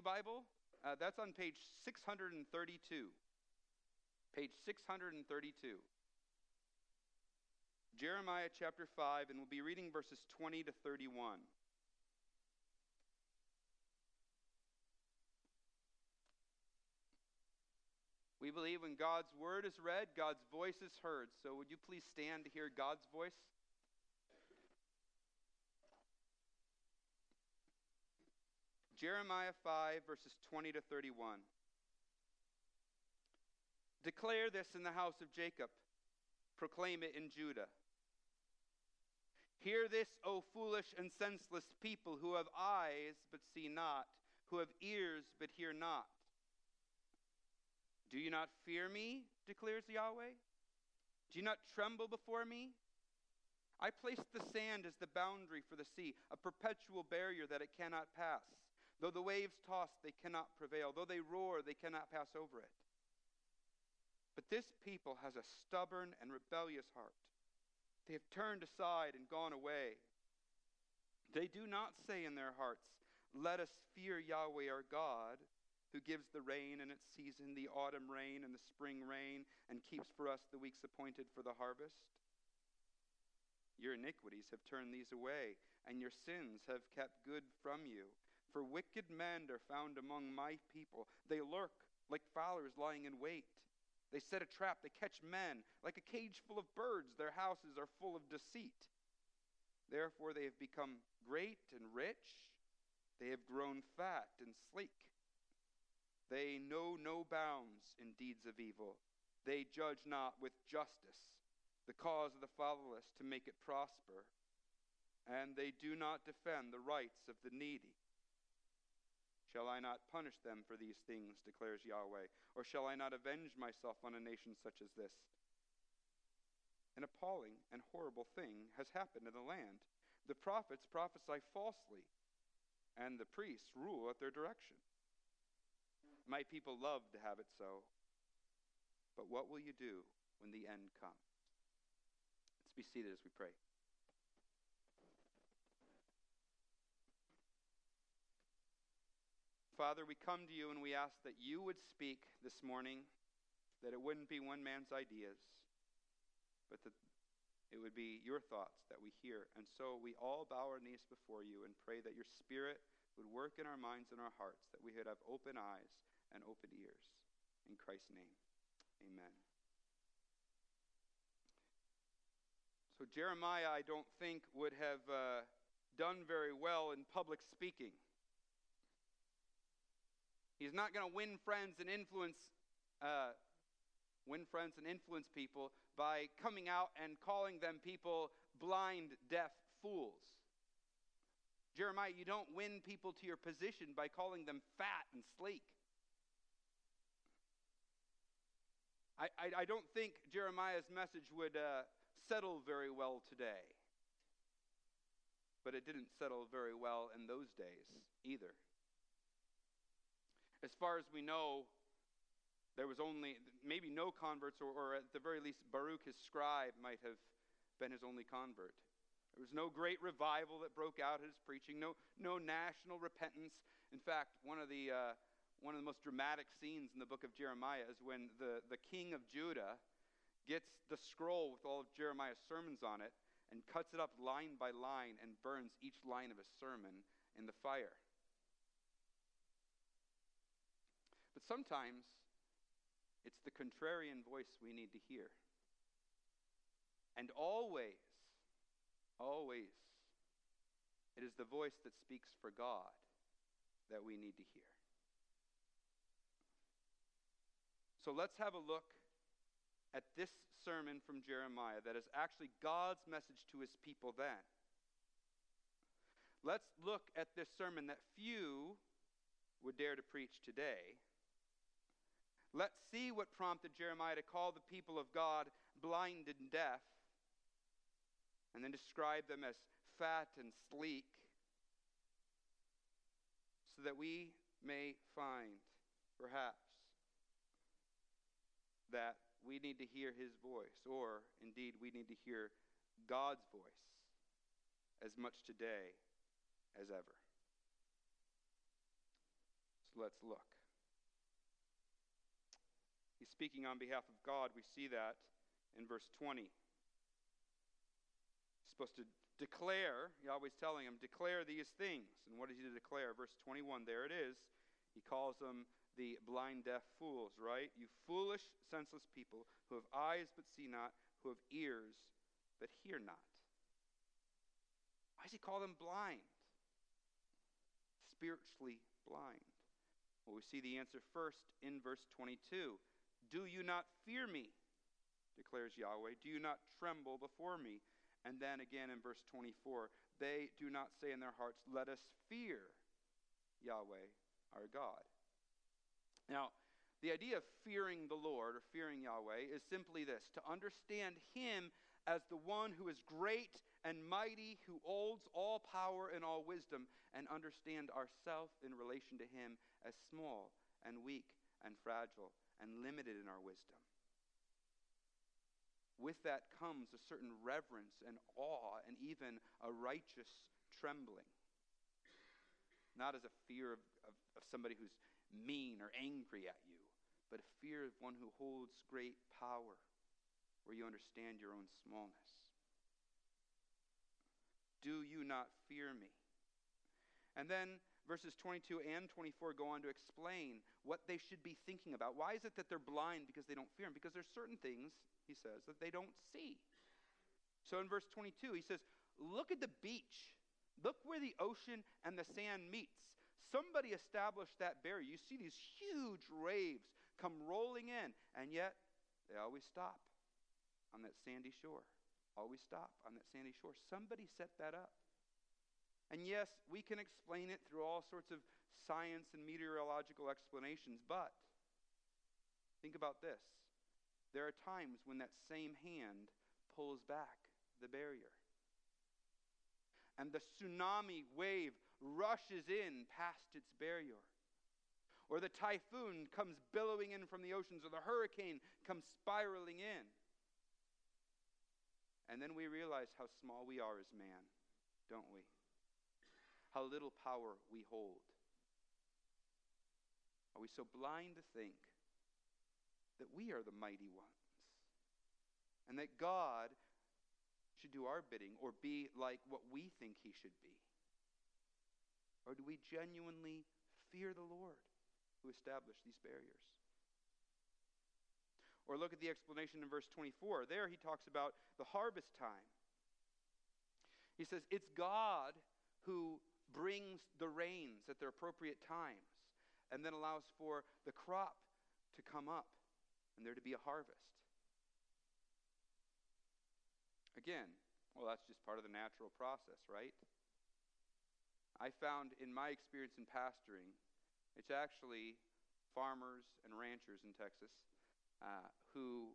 Bible, uh, that's on page 632. Page 632. Jeremiah chapter 5, and we'll be reading verses 20 to 31. We believe when God's word is read, God's voice is heard. So would you please stand to hear God's voice? Jeremiah 5, verses 20 to 31. Declare this in the house of Jacob, proclaim it in Judah. Hear this, O foolish and senseless people who have eyes but see not, who have ears but hear not. Do you not fear me, declares Yahweh? Do you not tremble before me? I placed the sand as the boundary for the sea, a perpetual barrier that it cannot pass. Though the waves toss, they cannot prevail. Though they roar, they cannot pass over it. But this people has a stubborn and rebellious heart. They have turned aside and gone away. They do not say in their hearts, Let us fear Yahweh our God, who gives the rain in its season, the autumn rain and the spring rain, and keeps for us the weeks appointed for the harvest. Your iniquities have turned these away, and your sins have kept good from you. For wicked men are found among my people. They lurk like fowlers lying in wait. They set a trap, they catch men. Like a cage full of birds, their houses are full of deceit. Therefore, they have become great and rich. They have grown fat and sleek. They know no bounds in deeds of evil. They judge not with justice the cause of the fatherless to make it prosper. And they do not defend the rights of the needy. Shall I not punish them for these things, declares Yahweh? Or shall I not avenge myself on a nation such as this? An appalling and horrible thing has happened in the land. The prophets prophesy falsely, and the priests rule at their direction. My people love to have it so. But what will you do when the end comes? Let's be seated as we pray. Father, we come to you and we ask that you would speak this morning, that it wouldn't be one man's ideas, but that it would be your thoughts that we hear. And so we all bow our knees before you and pray that your Spirit would work in our minds and our hearts, that we would have open eyes and open ears. In Christ's name, amen. So, Jeremiah, I don't think, would have uh, done very well in public speaking. He's not going to win friends and influence, uh, win friends and influence people by coming out and calling them people blind, deaf fools. Jeremiah, you don't win people to your position by calling them fat and sleek. I, I, I don't think Jeremiah's message would uh, settle very well today. But it didn't settle very well in those days either. As far as we know, there was only maybe no converts, or, or, at the very least, Baruch, his scribe, might have been his only convert. There was no great revival that broke out at his preaching, no, no national repentance. In fact, one of, the, uh, one of the most dramatic scenes in the book of Jeremiah is when the, the king of Judah gets the scroll with all of Jeremiah's sermons on it and cuts it up line by line and burns each line of his sermon in the fire. But sometimes it's the contrarian voice we need to hear. And always, always, it is the voice that speaks for God that we need to hear. So let's have a look at this sermon from Jeremiah that is actually God's message to his people then. Let's look at this sermon that few would dare to preach today Let's see what prompted Jeremiah to call the people of God blind and deaf, and then describe them as fat and sleek, so that we may find, perhaps, that we need to hear his voice, or indeed we need to hear God's voice as much today as ever. So let's look. He's speaking on behalf of God. We see that in verse 20. He's supposed to declare, Yahweh's telling him, declare these things. And what is he to declare? Verse 21, there it is. He calls them the blind, deaf fools, right? You foolish, senseless people who have eyes but see not, who have ears but hear not. Why does he call them blind? Spiritually blind. Well, we see the answer first in verse 22. Do you not fear me? declares Yahweh. Do you not tremble before me? And then again in verse 24, they do not say in their hearts, Let us fear Yahweh our God. Now, the idea of fearing the Lord or fearing Yahweh is simply this to understand Him as the one who is great and mighty, who holds all power and all wisdom, and understand ourselves in relation to Him as small and weak and fragile and limited in our wisdom. With that comes a certain reverence and awe and even a righteous trembling. Not as a fear of, of, of somebody who's mean or angry at you, but a fear of one who holds great power, where you understand your own smallness. Do you not fear me? And then verses 22 and 24 go on to explain what they should be thinking about. Why is it that they're blind because they don't fear him? Because there's certain things, he says, that they don't see. So in verse 22, he says, Look at the beach. Look where the ocean and the sand meets. Somebody established that barrier. You see these huge waves come rolling in, and yet they always stop on that sandy shore. Always stop on that sandy shore. Somebody set that up. And yes, we can explain it through all sorts of science and meteorological explanations, but think about this. There are times when that same hand pulls back the barrier. And the tsunami wave rushes in past its barrier. Or the typhoon comes billowing in from the oceans, or the hurricane comes spiraling in. And then we realize how small we are as man, don't we? How little power we hold. Are we so blind to think that we are the mighty ones? And that God should do our bidding or be like what we think he should be? Or do we genuinely fear the Lord who established these barriers? Or look at the explanation in verse 24. There he talks about the harvest time. He says, It's God who brings the rains at their appropriate times and then allows for the crop to come up and there to be a harvest. Again, well, that's just part of the natural process, right? I found in my experience in pastoring, it's actually farmers and ranchers in Texas uh, who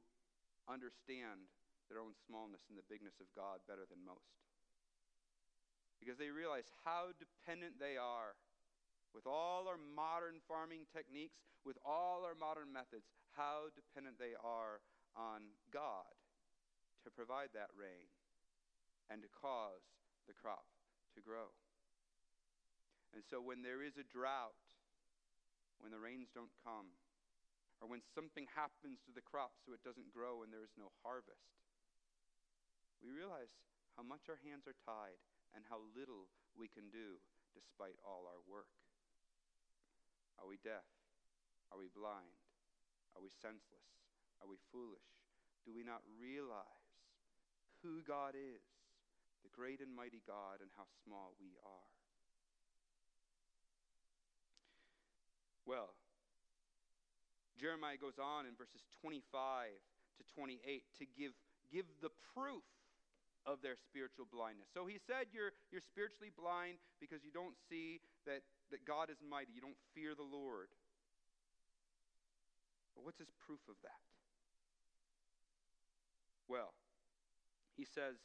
understand their own smallness and the bigness of God better than most. Because they realize how dependent they are with all our modern farming techniques, with all our modern methods, how dependent they are on God to provide that rain and to cause the crop to grow. And so when there is a drought, when the rains don't come, or when something happens to the crop so it doesn't grow and there is no harvest, we realize how much our hands are tied and how little we can do despite all our work. Are we deaf? Are we blind? Are we senseless? Are we foolish? Do we not realize who God is, the great and mighty God, and how small we are? Well, Jeremiah goes on in verses 25 to 28 to give, give the proof of their spiritual blindness. So he said you're, you're spiritually blind because you don't see that, that God is mighty. You don't fear the Lord. But what's his proof of that? Well, he says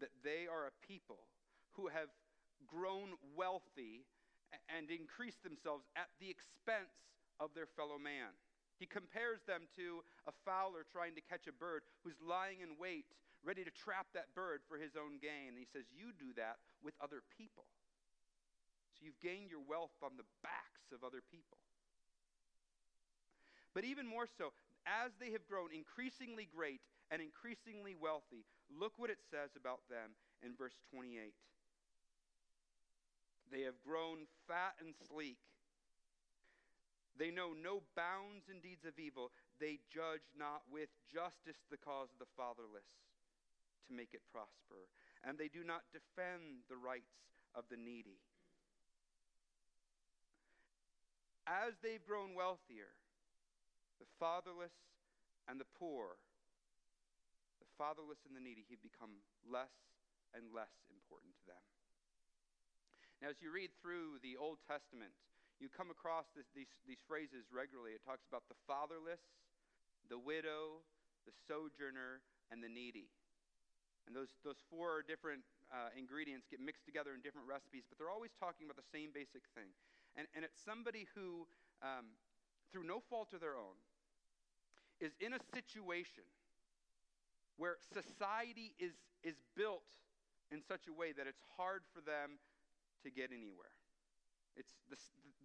that they are a people who have grown wealthy and increase themselves at the expense of their fellow man. He compares them to a fowler trying to catch a bird who's lying in wait, ready to trap that bird for his own gain. And he says, You do that with other people. So you've gained your wealth on the backs of other people. But even more so, as they have grown increasingly great and increasingly wealthy, look what it says about them in verse 28. They have grown fat and sleek. They know no bounds in deeds of evil. They judge not with justice the cause of the fatherless to make it prosper. And they do not defend the rights of the needy. As they've grown wealthier, the fatherless and the poor, the fatherless and the needy, have become less and less important to them. Now, as you read through the Old Testament, you come across this, these, these phrases regularly. It talks about the fatherless, the widow, the sojourner, and the needy. And those, those four different uh, ingredients get mixed together in different recipes, but they're always talking about the same basic thing. And, and it's somebody who um, through no fault of their own, is in a situation where society is, is built in such a way that it's hard for them to get anywhere. It's the,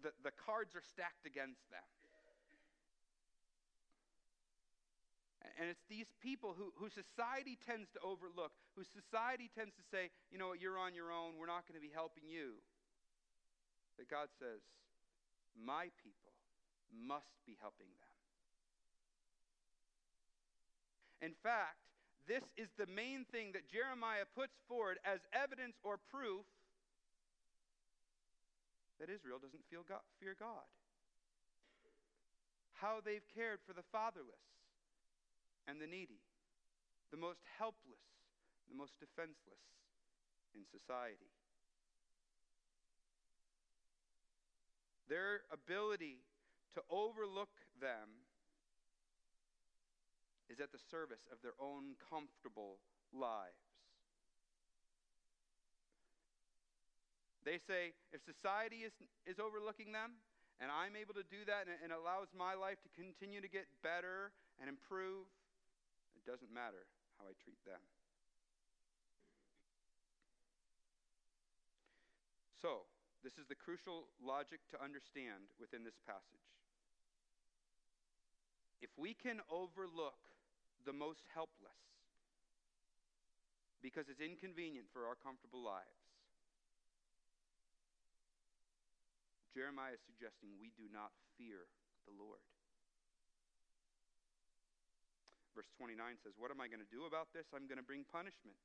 the, the cards are stacked against them. And it's these people who, who society tends to overlook, who society tends to say, you know what, you're on your own, we're not going to be helping you. That God says, my people must be helping them. In fact, this is the main thing that Jeremiah puts forward as evidence or proof that Israel doesn't feel God, fear God. How they've cared for the fatherless and the needy, the most helpless, the most defenseless in society. Their ability to overlook them is at the service of their own comfortable lives. They say, if society is, is overlooking them, and I'm able to do that, and it allows my life to continue to get better and improve, it doesn't matter how I treat them. So, this is the crucial logic to understand within this passage. If we can overlook the most helpless because it's inconvenient for our comfortable lives, Jeremiah is suggesting we do not fear the Lord. Verse 29 says, What am I going to do about this? I'm going to bring punishment.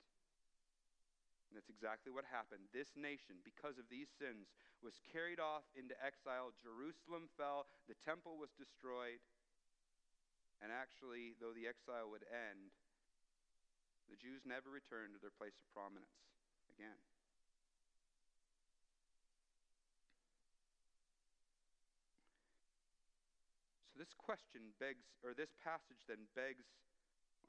And that's exactly what happened. This nation, because of these sins, was carried off into exile. Jerusalem fell, the temple was destroyed. And actually, though the exile would end, the Jews never returned to their place of prominence again. This question begs, or this passage then begs,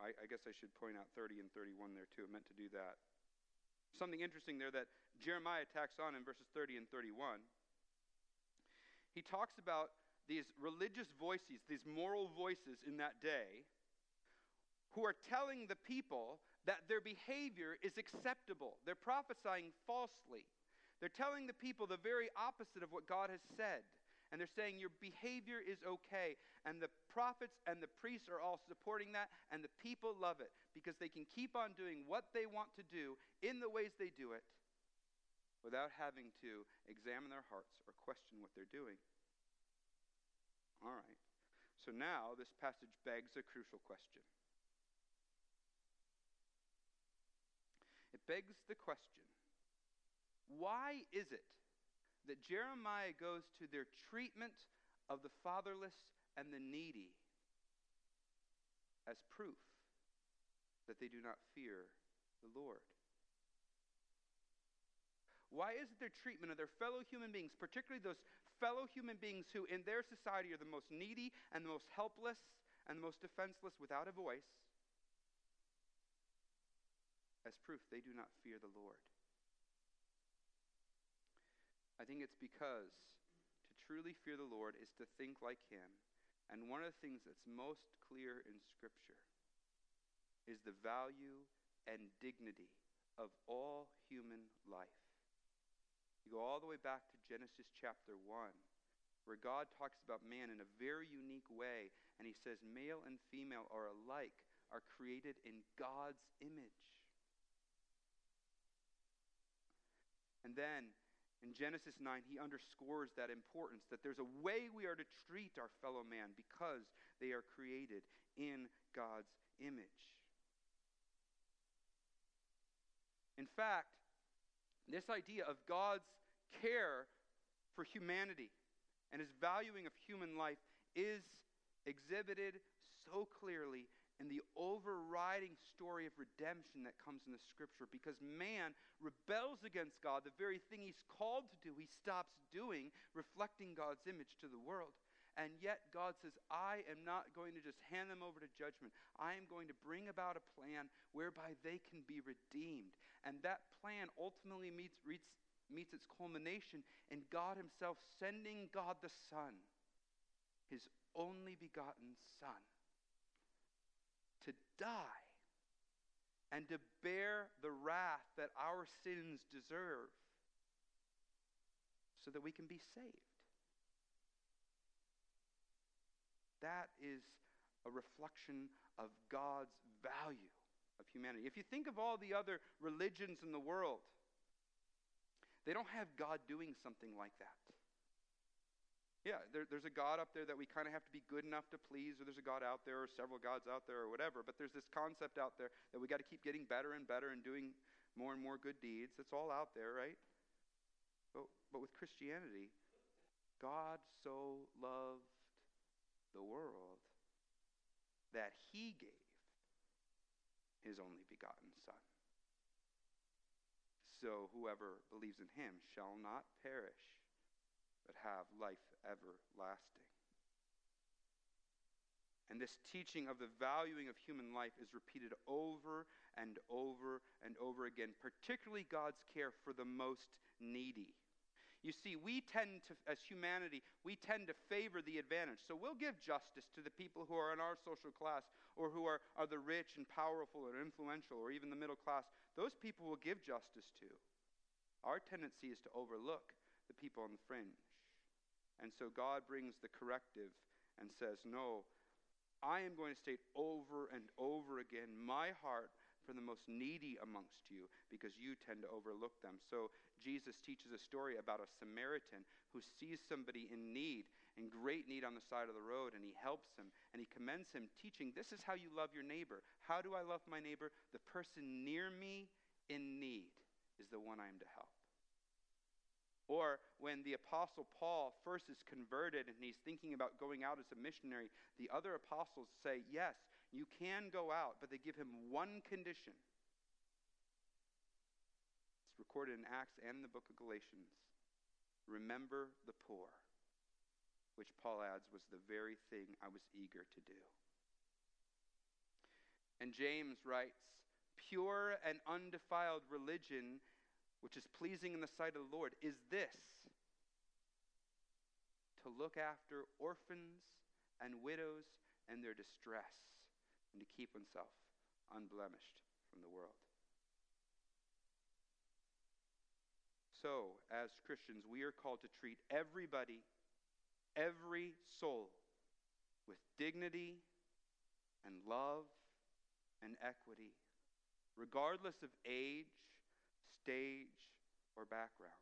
I, I guess I should point out 30 and 31 there too. I meant to do that. Something interesting there that Jeremiah tacks on in verses 30 and 31. He talks about these religious voices, these moral voices in that day, who are telling the people that their behavior is acceptable. They're prophesying falsely. They're telling the people the very opposite of what God has said. And they're saying your behavior is okay. And the prophets and the priests are all supporting that. And the people love it because they can keep on doing what they want to do in the ways they do it without having to examine their hearts or question what they're doing. All right. So now this passage begs a crucial question. It begs the question why is it that Jeremiah goes to their treatment of the fatherless and the needy as proof that they do not fear the Lord? Why is it their treatment of their fellow human beings, particularly those fellow human beings who in their society are the most needy and the most helpless and the most defenseless without a voice, as proof they do not fear the Lord. I think it's because to truly fear the Lord is to think like Him. And one of the things that's most clear in Scripture is the value and dignity of all human life. You go all the way back to Genesis chapter 1, where God talks about man in a very unique way, and he says, Male and female are alike, are created in God's image. And then in Genesis 9, he underscores that importance that there's a way we are to treat our fellow man because they are created in God's image. In fact, this idea of God's care for humanity and his valuing of human life is exhibited so clearly in the overriding story of redemption that comes in the scripture because man rebels against God, the very thing he's called to do, he stops doing, reflecting God's image to the world. And yet God says, I am not going to just hand them over to judgment. I am going to bring about a plan whereby they can be redeemed. And that plan ultimately meets, meets, meets its culmination in God Himself sending God the Son, His only begotten Son, to die and to bear the wrath that our sins deserve so that we can be saved. That is a reflection of God's value of humanity. If you think of all the other religions in the world, they don't have God doing something like that. Yeah, there, there's a God up there that we kind of have to be good enough to please, or there's a God out there, or several gods out there, or whatever. But there's this concept out there that we got to keep getting better and better and doing more and more good deeds. It's all out there, right? But, but with Christianity, God so loved the world that he gave his only begotten Son. So whoever believes in him shall not perish, but have life everlasting. And this teaching of the valuing of human life is repeated over and over and over again, particularly God's care for the most needy. You see, we tend to, as humanity, we tend to favor the advantage. So we'll give justice to the people who are in our social class or who are, are the rich and powerful or influential or even the middle class. Those people will give justice to. Our tendency is to overlook the people on the fringe. And so God brings the corrective and says, No, I am going to state over and over again my heart for the most needy amongst you because you tend to overlook them. So Jesus teaches a story about a Samaritan who sees somebody in need, in great need on the side of the road, and he helps him and he commends him, teaching, This is how you love your neighbor. How do I love my neighbor? The person near me in need is the one I am to help. Or when the Apostle Paul first is converted and he's thinking about going out as a missionary, the other apostles say, Yes, you can go out, but they give him one condition. It's recorded in Acts and the book of Galatians. Remember the poor, which Paul adds was the very thing I was eager to do. And James writes, Pure and undefiled religion, which is pleasing in the sight of the Lord, is this to look after orphans and widows and their distress and to keep oneself unblemished from the world. So, as Christians, we are called to treat everybody, every soul, with dignity and love and equity, regardless of age, stage, or background.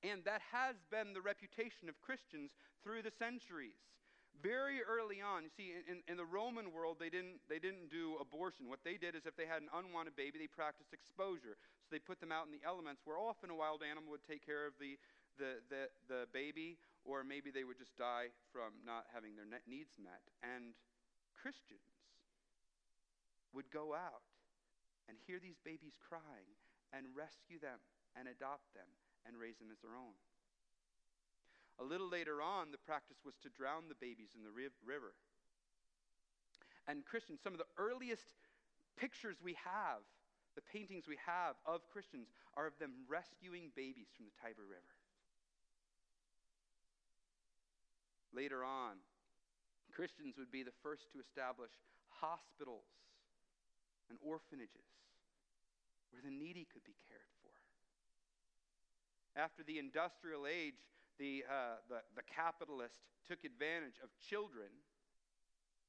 And that has been the reputation of Christians through the centuries. Very early on, you see, in, in the Roman world, they didn't, they didn't do abortion. What they did is if they had an unwanted baby, they practiced exposure. So they put them out in the elements where often a wild animal would take care of the, the, the, the baby, or maybe they would just die from not having their needs met. And Christians would go out and hear these babies crying and rescue them and adopt them and raise them as their own. A little later on, the practice was to drown the babies in the river. And Christians, some of the earliest pictures we have, the paintings we have of Christians, are of them rescuing babies from the Tiber River. Later on, Christians would be the first to establish hospitals orphanages where the needy could be cared for. After the industrial age, the, uh, the, the capitalist took advantage of children,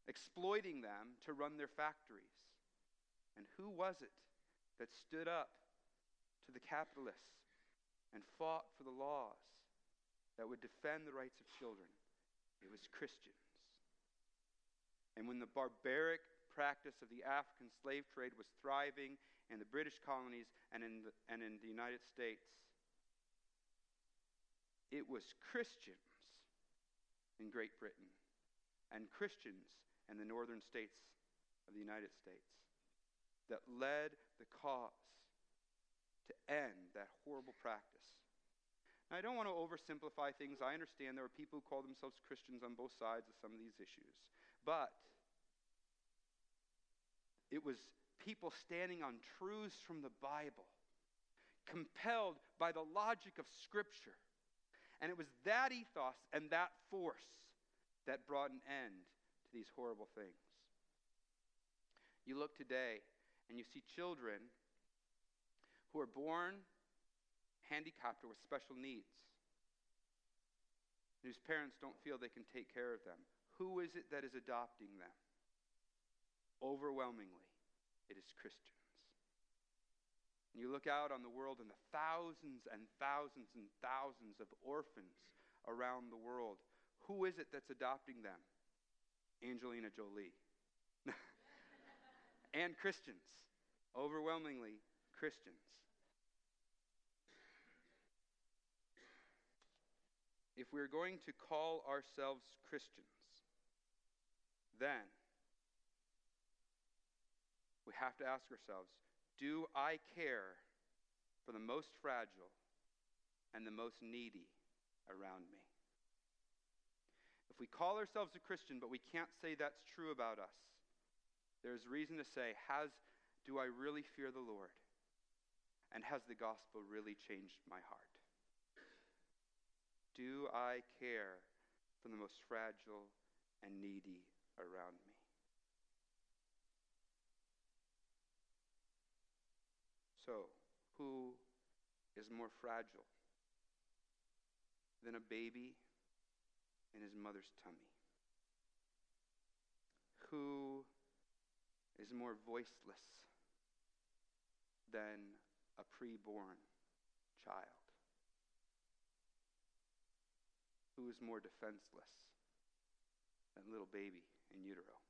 exploiting them to run their factories. And who was it that stood up to the capitalists and fought for the laws that would defend the rights of children? It was Christians. And when the barbaric practice of the African slave trade was thriving in the British colonies and in the, and in the United States, it was Christians in Great Britain and Christians in the northern states of the United States that led the cause to end that horrible practice. Now, I don't want to oversimplify things. I understand there are people who call themselves Christians on both sides of some of these issues. But it was people standing on truths from the Bible, compelled by the logic of Scripture. And it was that ethos and that force that brought an end to these horrible things. You look today and you see children who are born handicapped or with special needs, whose parents don't feel they can take care of them. Who is it that is adopting them? Overwhelmingly, it is Christians. And you look out on the world and the thousands and thousands and thousands of orphans around the world. Who is it that's adopting them? Angelina Jolie. and Christians overwhelmingly Christians. If we're going to call ourselves Christians, then we have to ask ourselves do I care for the most fragile and the most needy around me? If we call ourselves a Christian, but we can't say that's true about us, there's reason to say, has do I really fear the Lord? And has the gospel really changed my heart? Do I care for the most fragile and needy around me? So, who is more fragile than a baby in his mother's tummy? Who is more voiceless than a preborn child? Who is more defenseless than little baby in utero?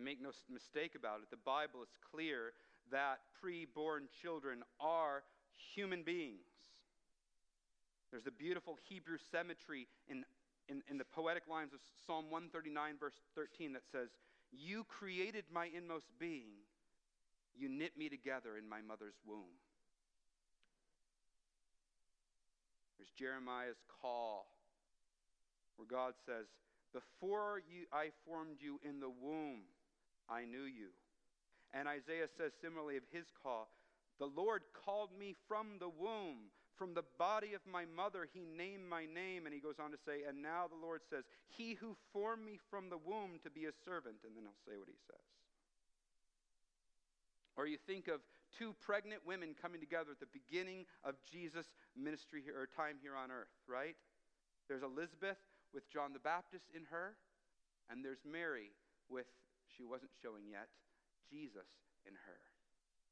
And make no mistake about it, the Bible is clear that preborn children are human beings. There's a beautiful Hebrew symmetry in, in, in the poetic lines of Psalm 139, verse 13, that says, You created my inmost being. You knit me together in my mother's womb. There's Jeremiah's call, where God says, Before you, I formed you in the womb, I knew you. And Isaiah says similarly of his call, The Lord called me from the womb. From the body of my mother, he named my name. And he goes on to say, And now the Lord says, He who formed me from the womb to be a servant. And then he'll say what he says. Or you think of two pregnant women coming together at the beginning of Jesus' ministry here, or time here on earth, right? There's Elizabeth with John the Baptist in her, and there's Mary with, she wasn't showing yet, Jesus in her.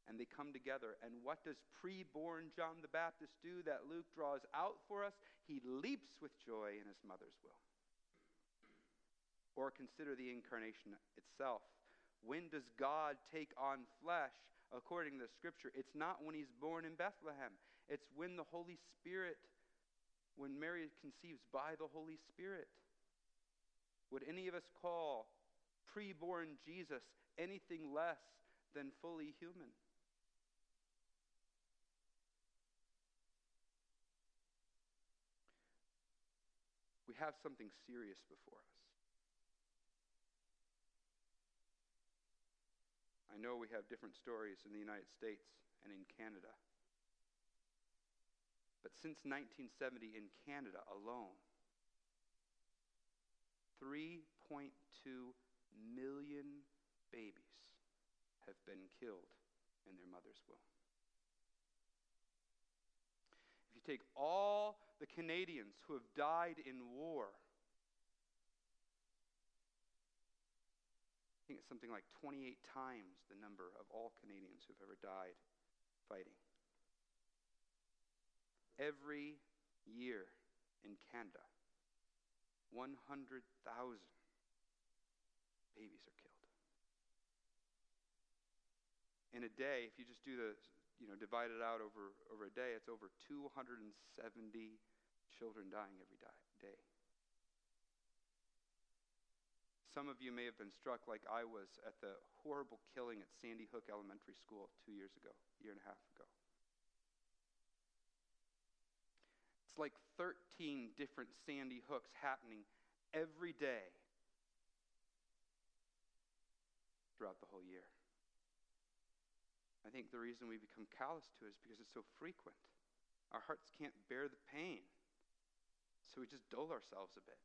And they come together. And what does preborn John the Baptist do that Luke draws out for us? He leaps with joy in his mother's will. Or consider the incarnation itself. When does God take on flesh according to the scripture? It's not when he's born in Bethlehem, it's when the Holy Spirit, when Mary conceives by the Holy Spirit. Would any of us call preborn Jesus anything less than fully human? We have something serious before us. I know we have different stories in the United States and in Canada. But since 1970 in Canada alone, 3.2 million babies have been killed in their mother's womb. If you take all the Canadians who have died in war. I think it's something like 28 times the number of all Canadians who've ever died fighting. Every year in Canada, 100,000 babies are killed. In a day, if you just do the, you know, divide it out over, over a day, it's over 270 children dying every day. Some of you may have been struck, like I was, at the horrible killing at Sandy Hook Elementary School two years ago, year and a half ago. It's like 13 different Sandy Hooks happening every day throughout the whole year. I think the reason we become callous to it is because it's so frequent. Our hearts can't bear the pain, so we just dull ourselves a bit.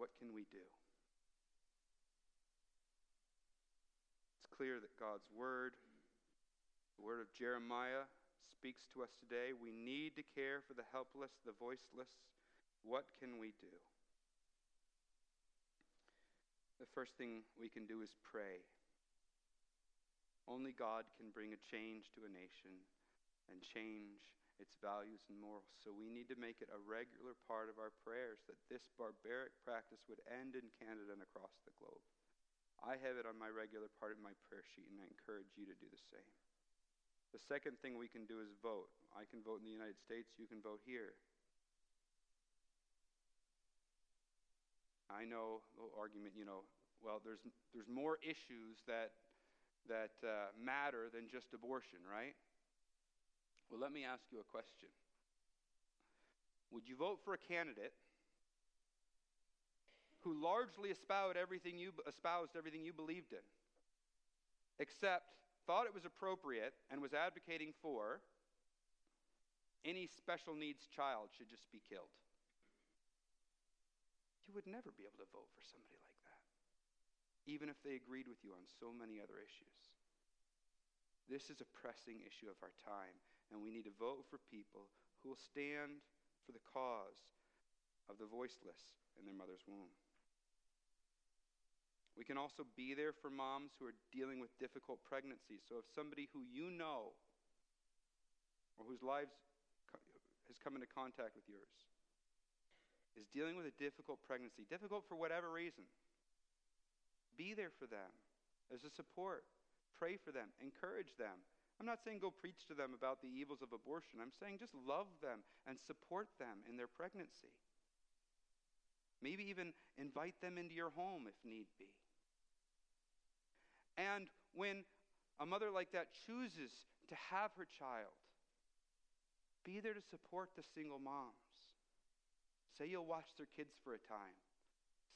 What can we do? It's clear that God's word, the word of Jeremiah, speaks to us today. We need to care for the helpless, the voiceless. What can we do? The first thing we can do is pray. Only God can bring a change to a nation and change its values and morals. So we need to make it a regular part of our prayers that this barbaric practice would end in Canada and across the globe. I have it on my regular part of my prayer sheet, and I encourage you to do the same. The second thing we can do is vote. I can vote in the United States, you can vote here. I know the argument, you know, well, there's, there's more issues that, that uh, matter than just abortion, right? Well, let me ask you a question. Would you vote for a candidate who largely espoused everything you, espoused everything you believed in, except thought it was appropriate and was advocating for any special needs child should just be killed. You would never be able to vote for somebody like that, even if they agreed with you on so many other issues. This is a pressing issue of our time, and we need to vote for people who will stand for the cause of the voiceless in their mother's womb. We can also be there for moms who are dealing with difficult pregnancies. So if somebody who you know or whose lives has come into contact with yours is dealing with a difficult pregnancy, difficult for whatever reason, be there for them as a support. Pray for them, encourage them. I'm not saying go preach to them about the evils of abortion. I'm saying just love them and support them in their pregnancy. Maybe even invite them into your home if need be. And when a mother like that chooses to have her child, be there to support the single moms. Say you'll watch their kids for a time.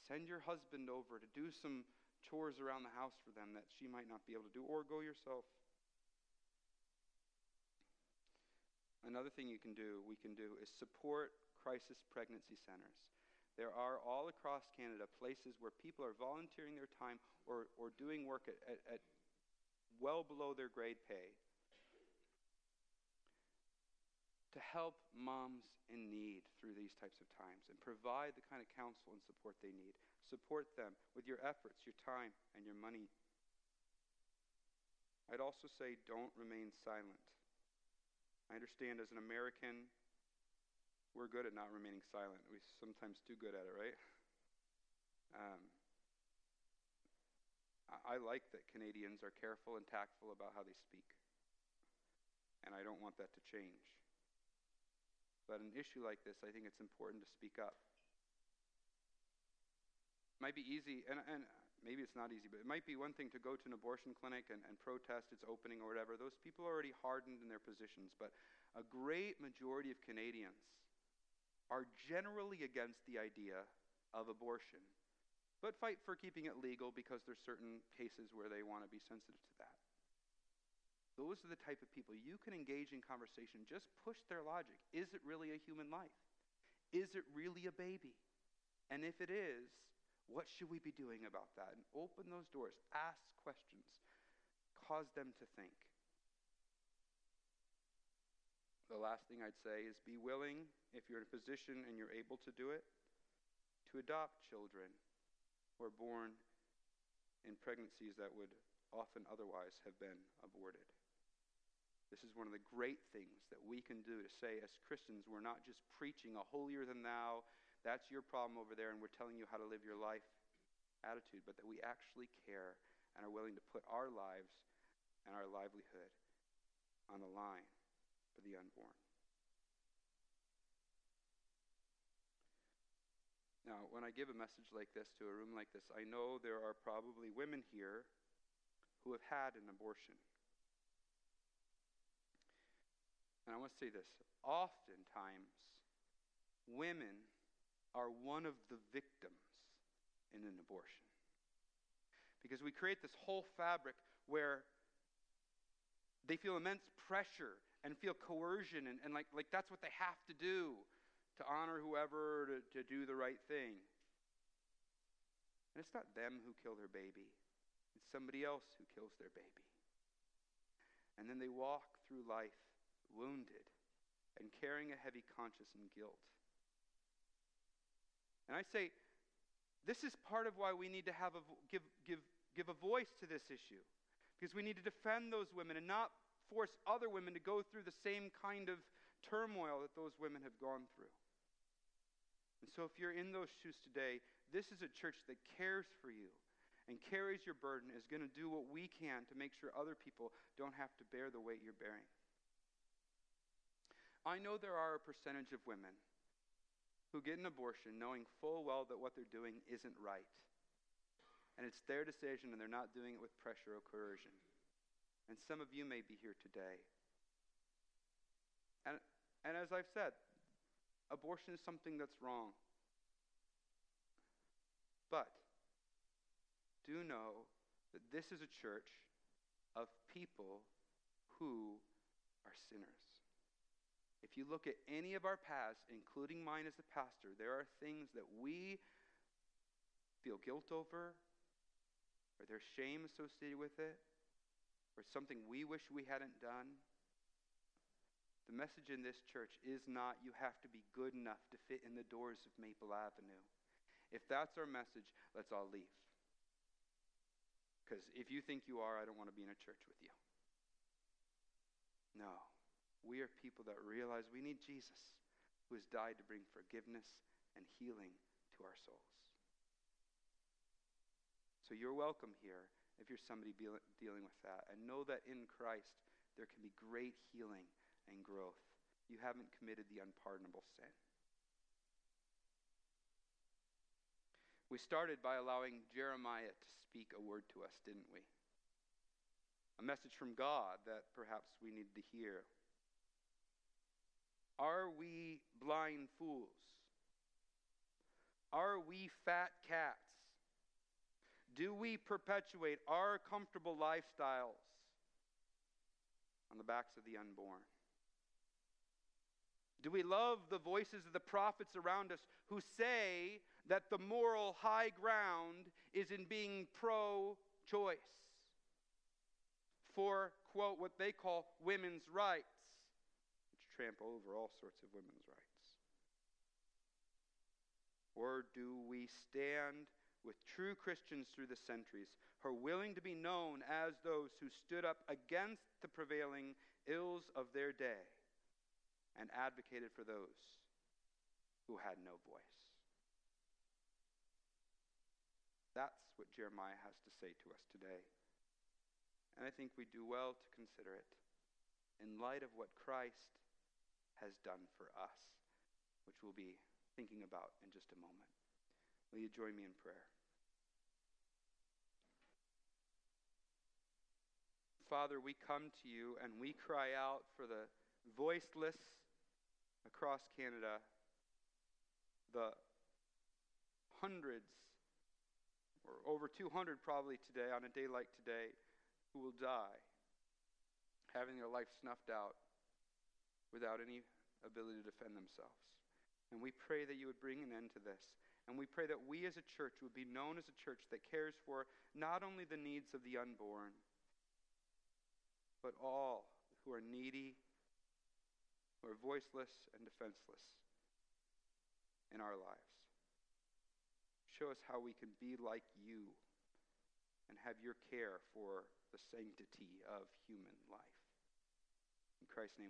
Send your husband over to do some chores around the house for them that she might not be able to do, or go yourself. Another thing you can do, we can do, is support crisis pregnancy centers. There are all across Canada places where people are volunteering their time or, or doing work at, at, at well below their grade pay to help moms in need through these types of times and provide the kind of counsel and support they need. Support them with your efforts, your time, and your money. I'd also say don't remain silent. I understand as an American, we're good at not remaining silent. We sometimes too good at it, right? Um, I like that Canadians are careful and tactful about how they speak. And I don't want that to change. But an issue like this, I think it's important to speak up. It might be easy, and, and maybe it's not easy, but it might be one thing to go to an abortion clinic and, and protest its opening or whatever. Those people are already hardened in their positions. But a great majority of Canadians are generally against the idea of abortion, but fight for keeping it legal because there's certain cases where they want to be sensitive to that. Those are the type of people you can engage in conversation. Just push their logic. Is it really a human life? Is it really a baby? And if it is, What should we be doing about that? And open those doors, ask questions, cause them to think. The last thing I'd say is be willing, if you're in a position and you're able to do it, to adopt children who are born in pregnancies that would often otherwise have been aborted. This is one of the great things that we can do to say, as Christians, we're not just preaching a holier than thou, that's your problem over there, and we're telling you how to live your life attitude, but that we actually care and are willing to put our lives and our livelihood on the line for the unborn. Now, when I give a message like this to a room like this, I know there are probably women here who have had an abortion. And I want to say this oftentimes, women are one of the victims in an abortion. Because we create this whole fabric where they feel immense pressure and feel coercion, and, and like, like that's what they have to do to honor whoever, to, to do the right thing. And it's not them who kill their baby, it's somebody else who kills their baby. And then they walk through life wounded, and carrying a heavy conscience and guilt. And I say, this is part of why we need to have a, give, give, give a voice to this issue. Because we need to defend those women and not force other women to go through the same kind of turmoil that those women have gone through. And so, if you're in those shoes today, this is a church that cares for you and carries your burden, is going to do what we can to make sure other people don't have to bear the weight you're bearing. I know there are a percentage of women who get an abortion knowing full well that what they're doing isn't right. And it's their decision, and they're not doing it with pressure or coercion. And some of you may be here today. And, and as I've said, abortion is something that's wrong. But do know that this is a church of people who are sinners. If you look at any of our paths, including mine as a pastor, there are things that we feel guilt over, or there's shame associated with it, or something we wish we hadn't done. The message in this church is not you have to be good enough to fit in the doors of Maple Avenue. If that's our message, let's all leave. Because if you think you are, I don't want to be in a church with you. No. We are people that realize we need Jesus, who has died to bring forgiveness and healing to our souls. So you're welcome here if you're somebody dealing with that. And know that in Christ there can be great healing and growth. You haven't committed the unpardonable sin. We started by allowing Jeremiah to speak a word to us, didn't we? A message from God that perhaps we need to hear. Are we blind fools? Are we fat cats? Do we perpetuate our comfortable lifestyles on the backs of the unborn? Do we love the voices of the prophets around us who say that the moral high ground is in being pro choice for, quote, what they call women's rights? Trample over all sorts of women's rights? Or do we stand with true Christians through the centuries who are willing to be known as those who stood up against the prevailing ills of their day and advocated for those who had no voice? That's what Jeremiah has to say to us today. And I think we do well to consider it in light of what Christ has done for us, which we'll be thinking about in just a moment. Will you join me in prayer? Father, we come to you and we cry out for the voiceless across Canada, the hundreds, or over 200 probably today, on a day like today, who will die, having their life snuffed out without any ability to defend themselves. And we pray that you would bring an end to this And we pray that we as a church would be known as a church that cares for not only the needs of the unborn, but all who are needy, who are voiceless and defenseless in our lives. Show us how we can be like you and have your care for the sanctity of human life. In Christ's name.